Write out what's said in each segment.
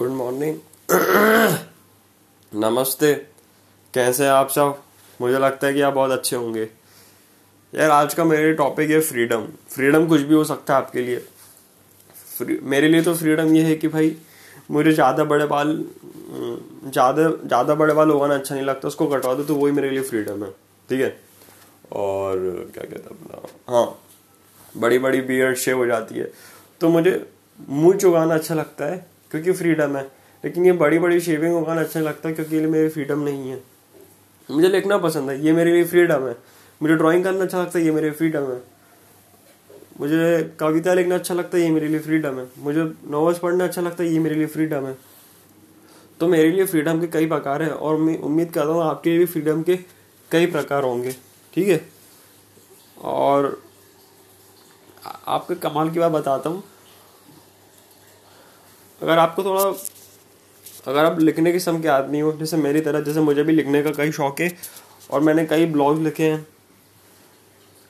Good morning नमस्ते। कैसे हैं आप सब? मुझे लगता है कि आप बहुत अच्छे होंगे। यार, आज का मेरे टॉपिक है फ्रीडम फ्रीडम कुछ भी हो सकता है आपके लिए। मेरे लिए तो फ्रीडम ये है कि भाई, मुझे ज़्यादा बड़े बाल ज़्यादा ज़्यादा बड़े बाल होगा ना अच्छा नहीं लगता, उसको कटवा दो तो वही मेरे लिए फ्रीडम है। ठीक है? और क्या कहते हैं अपना? हाँ बड़ी बड़ी बियर्ड शेव हो जाती है। तो मुझे मुँह चुगाना अच्छा लगता है। क्योंकि फ्रीडम है। लेकिन ये बड़ी बड़ी शेविंग उगाना अच्छा लगता है क्योंकि ये मेरी फ्रीडम नहीं है। मुझे लिखना पसंद है, ये मेरे लिए फ्रीडम है। मुझे ड्राइंग करना अच्छा लगता है, ये मेरे लिए फ्रीडम है। मुझे कविता लिखना अच्छा लगता है, ये मेरे लिए फ्रीडम है। मुझे नॉवेल्स पढ़ना अच्छा लगता है, ये मेरे लिए फ्रीडम है। तो मेरे लिए फ्रीडम के कई प्रकार है और मैं उम्मीद करता हूँ आपके लिए भी फ्रीडम के कई प्रकार होंगे। ठीक है? और आपके कमाल की बात बताता हूँ। अगर आपको थोड़ा, अगर आप लिखने के सम के आदमी हो, जैसे मेरी तरह, जैसे मुझे भी लिखने का कई शौक है, और मैंने कई ब्लॉग लिखे हैं,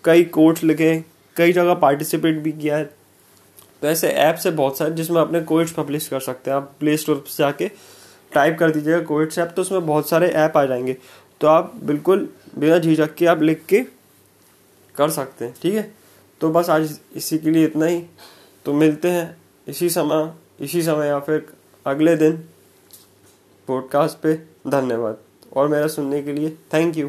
कई कोट्स लिखे हैं, कई जगह पार्टिसिपेट भी किया है तो ऐसे ऐप्स है बहुत सारे जिसमें अपने कोट्स पब्लिश कर सकते हैं। आप प्ले स्टोर से जाके टाइप कर दीजिएगा कोट्स ऐप तो उसमें बहुत सारे ऐप आ जाएँगे। तो आप बिल्कुल बिना झिझक के आप लिख के कर सकते हैं, ठीक है? तो बस आज इसी के लिए इतना ही। तो मिलते हैं इसी समय। इसी समय या फिर अगले दिन पॉडकास्ट पे धन्यवाद और मेरा सुनने के लिए थैंक यू